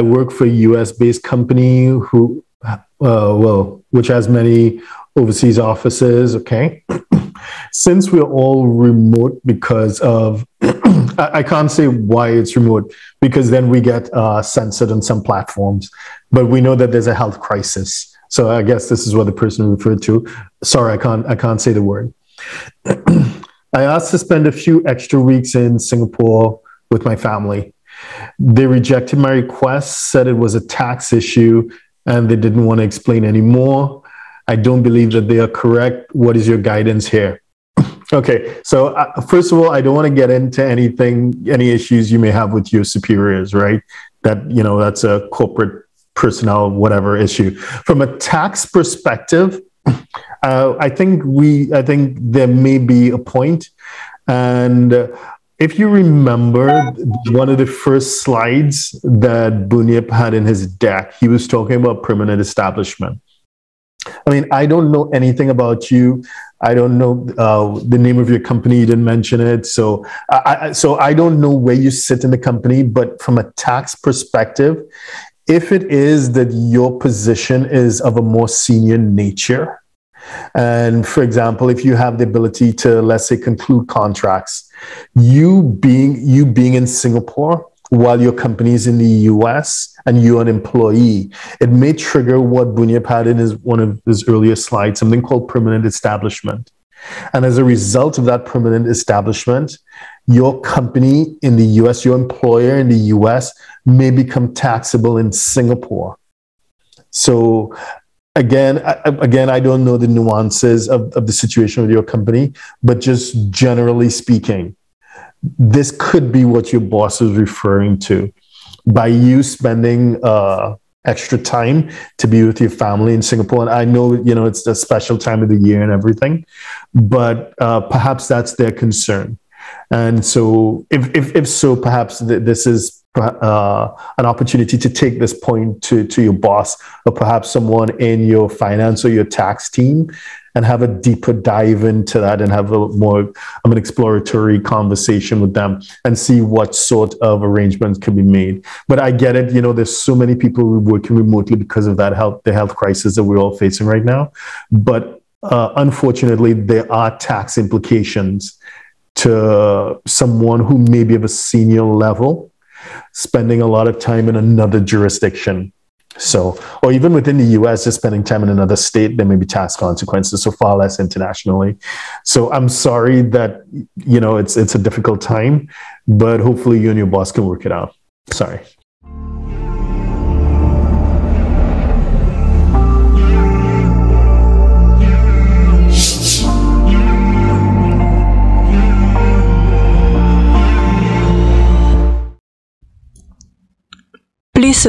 I work for a US based company who, uh, well, which has many overseas offices. Okay. Since we're all remote because of, I, can't say why it's remote because then we get uh, censored on some platforms, but we know that there's a health crisis. So I guess this is what the person referred to. Sorry, I can't, I can't say the word. I asked to spend a few extra weeks in Singapore with my family. They rejected my request, said it was a tax issue, and they didn't want to explain anymore. I don't believe that they are correct. What is your guidance here? okay, so uh, first of all, I don't want to get into anything, any issues you may have with your superiors, right? That, you know, that's a corporate personnel, whatever issue. From a tax perspective, uh, I think we, I think there may be a point, and if you remember one of the first slides that Bunyip had in his deck, he was talking about permanent establishment. I mean, I don't know anything about you. I don't know uh, the name of your company. You didn't mention it, so I, so I don't know where you sit in the company. But from a tax perspective, if it is that your position is of a more senior nature, and for example, if you have the ability to, let's say, conclude contracts, you being you being in Singapore while your company is in the US and you're an employee, it may trigger what Bunyip had in his one of his earlier slides, something called permanent establishment. And as a result of that permanent establishment, your company in the US, your employer in the US may become taxable in Singapore. So again I, again i don't know the nuances of, of the situation with your company but just generally speaking this could be what your boss is referring to. By you spending uh, extra time to be with your family in singapore and i know you know it's a special time of the year and everything but uh, perhaps that's their concern. And so if, if, if so perhaps th- this is uh, an opportunity to take this point to, to your boss or perhaps someone in your finance or your tax team and have a deeper dive into that and have a more of an exploratory conversation with them and see what sort of arrangements can be made. But I get it, you know, there's so many people working remotely because of that health, the health crisis that we're all facing right now. But uh, unfortunately, there are tax implications to someone who may be of a senior level spending a lot of time in another jurisdiction. So, or even within the US, just spending time in another state, there may be tax consequences, so far less internationally. So I'm sorry that, you know, it's, it's a difficult time, but hopefully you and your boss can work it out. Sorry.